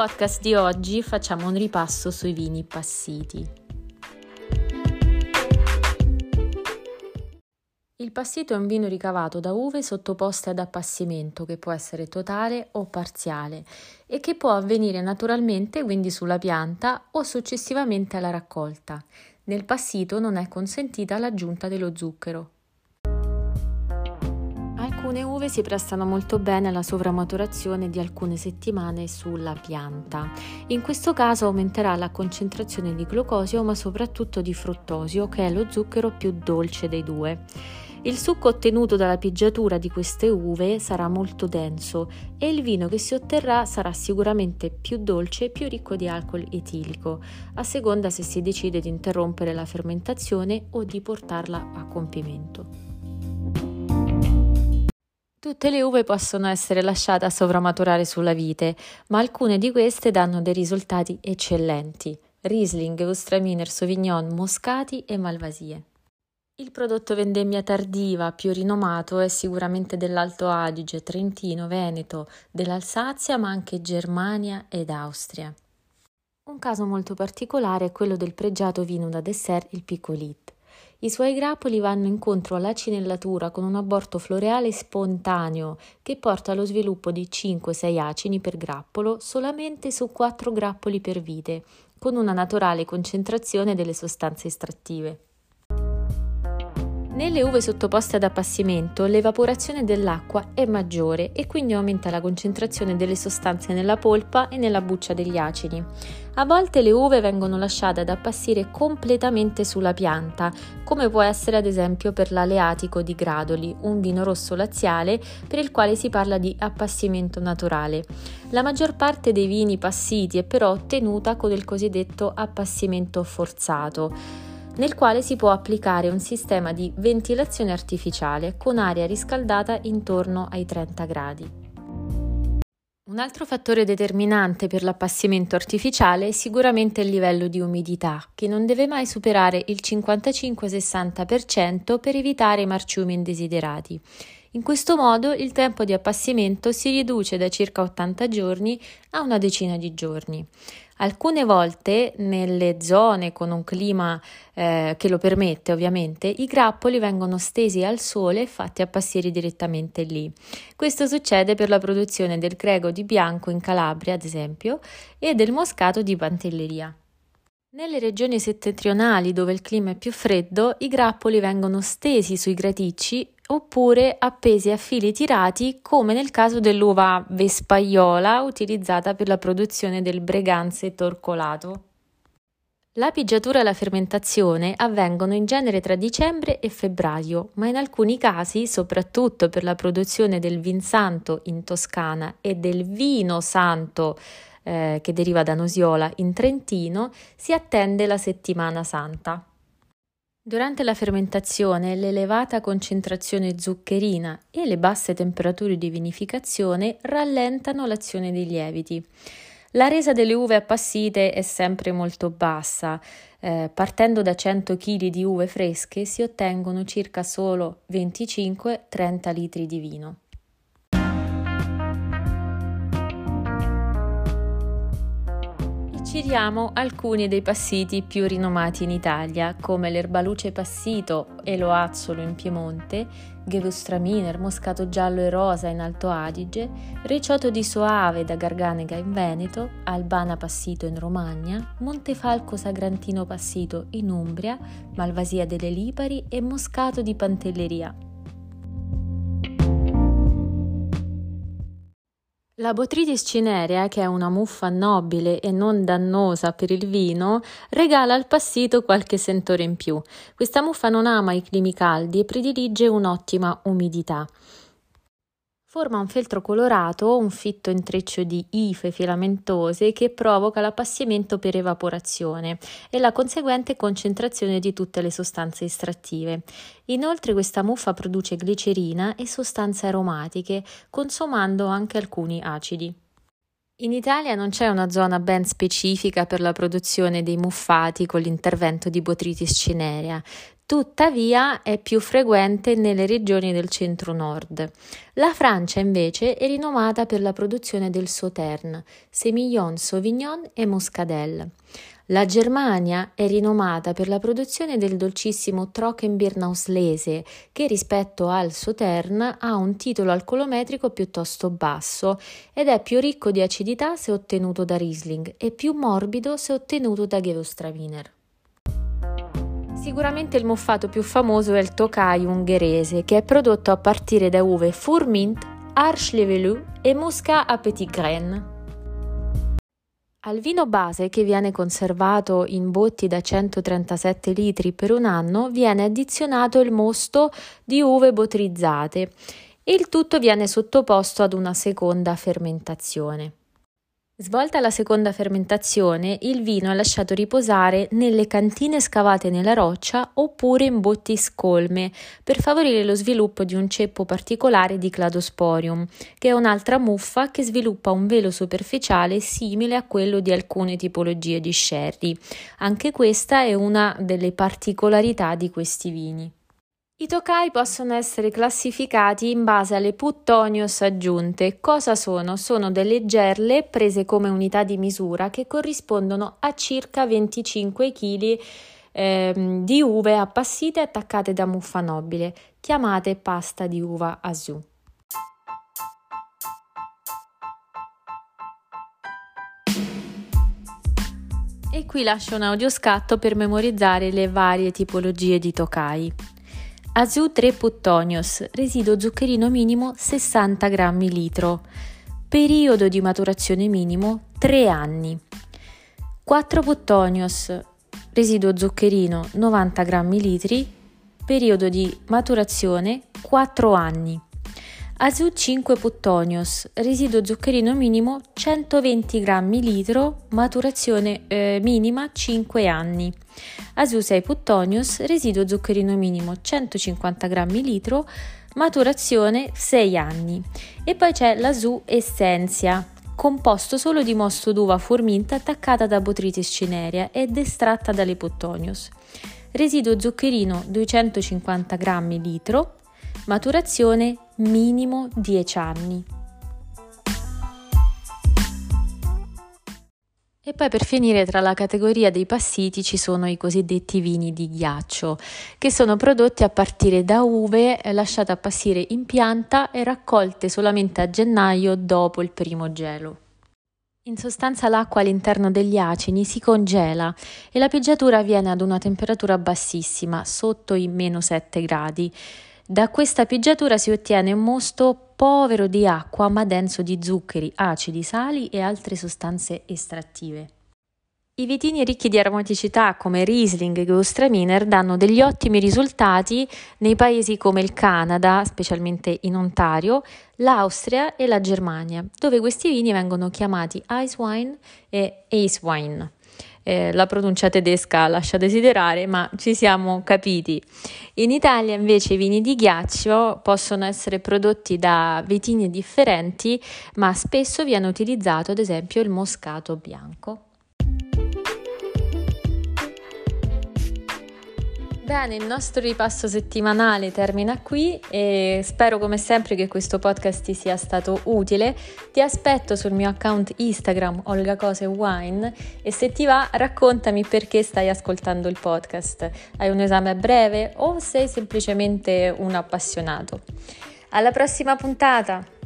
podcast di oggi facciamo un ripasso sui vini passiti. Il passito è un vino ricavato da uve sottoposte ad appassimento che può essere totale o parziale e che può avvenire naturalmente quindi sulla pianta o successivamente alla raccolta. Nel passito non è consentita l'aggiunta dello zucchero. Alcune uve si prestano molto bene alla sovramaturazione di alcune settimane sulla pianta. In questo caso aumenterà la concentrazione di glucosio ma soprattutto di fruttosio che è lo zucchero più dolce dei due. Il succo ottenuto dalla pigiatura di queste uve sarà molto denso e il vino che si otterrà sarà sicuramente più dolce e più ricco di alcol etilico, a seconda se si decide di interrompere la fermentazione o di portarla a compimento. Tutte le uve possono essere lasciate a sovramaturare sulla vite, ma alcune di queste danno dei risultati eccellenti. Riesling, Ostraminer, Sauvignon, Moscati e Malvasie. Il prodotto vendemmia tardiva più rinomato è sicuramente dell'Alto Adige, Trentino, Veneto, dell'Alsazia, ma anche Germania ed Austria. Un caso molto particolare è quello del pregiato vino da dessert, il Picolit. I suoi grappoli vanno incontro alla cinellatura con un aborto floreale spontaneo che porta allo sviluppo di 5-6 acini per grappolo solamente su 4 grappoli per vite, con una naturale concentrazione delle sostanze estrattive. Nelle uve sottoposte ad appassimento l'evaporazione dell'acqua è maggiore e quindi aumenta la concentrazione delle sostanze nella polpa e nella buccia degli acidi. A volte le uve vengono lasciate ad appassire completamente sulla pianta, come può essere ad esempio per l'aleatico di Gradoli, un vino rosso laziale per il quale si parla di appassimento naturale. La maggior parte dei vini passiti è però ottenuta con il cosiddetto appassimento forzato nel quale si può applicare un sistema di ventilazione artificiale con aria riscaldata intorno ai 30 gradi. Un altro fattore determinante per l'appassimento artificiale è sicuramente il livello di umidità, che non deve mai superare il 55-60% per evitare marciumi indesiderati. In questo modo il tempo di appassimento si riduce da circa 80 giorni a una decina di giorni. Alcune volte nelle zone con un clima eh, che lo permette ovviamente i grappoli vengono stesi al sole e fatti appassire direttamente lì. Questo succede per la produzione del grego di bianco in Calabria ad esempio e del moscato di Pantelleria. Nelle regioni settentrionali dove il clima è più freddo, i grappoli vengono stesi sui graticci oppure appesi a fili tirati come nel caso dell'uva vespaiola utilizzata per la produzione del breganze torcolato. La pigiatura e la fermentazione avvengono in genere tra dicembre e febbraio, ma in alcuni casi, soprattutto per la produzione del vin santo in Toscana e del vino santo eh, che deriva da Nosiola in Trentino, si attende la settimana santa. Durante la fermentazione l'elevata concentrazione zuccherina e le basse temperature di vinificazione rallentano l'azione dei lieviti. La resa delle uve appassite è sempre molto bassa. Eh, partendo da 100 kg di uve fresche si ottengono circa solo 25-30 litri di vino. Citiamo alcuni dei passiti più rinomati in Italia, come l'erbaluce passito e l'oazzolo in Piemonte, Gewürztraminer, moscato giallo e rosa in Alto Adige, ricciotto di Soave da Garganega in Veneto, Albana passito in Romagna, Montefalco sagrantino passito in Umbria, Malvasia delle Lipari e moscato di Pantelleria La Botrytis cinerea, che è una muffa nobile e non dannosa per il vino, regala al passito qualche sentore in più. Questa muffa non ama i climi caldi e predilige un'ottima umidità. Forma un feltro colorato, un fitto intreccio di ife filamentose che provoca l'appassimento per evaporazione e la conseguente concentrazione di tutte le sostanze estrattive. Inoltre questa muffa produce glicerina e sostanze aromatiche, consumando anche alcuni acidi. In Italia non c'è una zona ben specifica per la produzione dei muffati con l'intervento di Botrytis cinerea. Tuttavia è più frequente nelle regioni del centro-nord. La Francia invece è rinomata per la produzione del Sauterne, Semillon, Sauvignon e Muscadelle. La Germania è rinomata per la produzione del dolcissimo Trockenbirnauslese, che rispetto al Sauterne ha un titolo alcolometrico piuttosto basso ed è più ricco di acidità se ottenuto da Riesling e più morbido se ottenuto da Gewürztraminer. Sicuramente il muffato più famoso è il Tokai ungherese, che è prodotto a partire da uve Fourmint, Arche e Musca a Petit Grain. Al vino base, che viene conservato in botti da 137 litri per un anno, viene addizionato il mosto di uve botrizzate e il tutto viene sottoposto ad una seconda fermentazione. Svolta la seconda fermentazione, il vino è lasciato riposare nelle cantine scavate nella roccia oppure in botti scolme per favorire lo sviluppo di un ceppo particolare di Cladosporium, che è un'altra muffa che sviluppa un velo superficiale simile a quello di alcune tipologie di sherry. Anche questa è una delle particolarità di questi vini. I tokai possono essere classificati in base alle puttonios aggiunte. Cosa sono? Sono delle gerle prese come unità di misura che corrispondono a circa 25 kg eh, di uve appassite attaccate da muffa nobile, chiamate pasta di uva asu. E qui lascio un audioscatto per memorizzare le varie tipologie di tokai. Azu 3 Puttonios, residuo zuccherino minimo 60 grammi litro. Periodo di maturazione minimo 3 anni. 4 Puttonios, residuo zuccherino 90 grammi litri. Periodo di maturazione 4 anni. Azu 5 Puttonios, residuo zuccherino minimo 120 grammi litro, maturazione eh, minima 5 anni. Azu 6 Puttonios, residuo zuccherino minimo 150 grammi litro, maturazione 6 anni. E poi c'è l'Azu Essentia, composto solo di mosto d'uva forminta attaccata da Botrytis cinerea ed estratta dalle Puttonios. Residuo zuccherino 250 grammi litro, maturazione minimo 10 anni. E poi per finire tra la categoria dei passiti ci sono i cosiddetti vini di ghiaccio, che sono prodotti a partire da uve lasciate appassire in pianta e raccolte solamente a gennaio dopo il primo gelo. In sostanza l'acqua all'interno degli acini si congela e la pieggiatura avviene ad una temperatura bassissima, sotto i meno 7 gradi. Da questa pieggiatura si ottiene un mosto povero di acqua ma denso di zuccheri, acidi, sali e altre sostanze estrattive. I vitini ricchi di aromaticità come Riesling e Gewürztraminer danno degli ottimi risultati nei paesi come il Canada, specialmente in Ontario, l'Austria e la Germania, dove questi vini vengono chiamati Ice Wine e Ace Wine. Eh, la pronuncia tedesca lascia desiderare, ma ci siamo capiti. In Italia invece i vini di ghiaccio possono essere prodotti da vitini differenti, ma spesso viene utilizzato ad esempio il moscato bianco. Bene, il nostro ripasso settimanale termina qui e spero come sempre che questo podcast ti sia stato utile. Ti aspetto sul mio account Instagram Olga Cose Wine e se ti va raccontami perché stai ascoltando il podcast. Hai un esame breve o sei semplicemente un appassionato? Alla prossima puntata!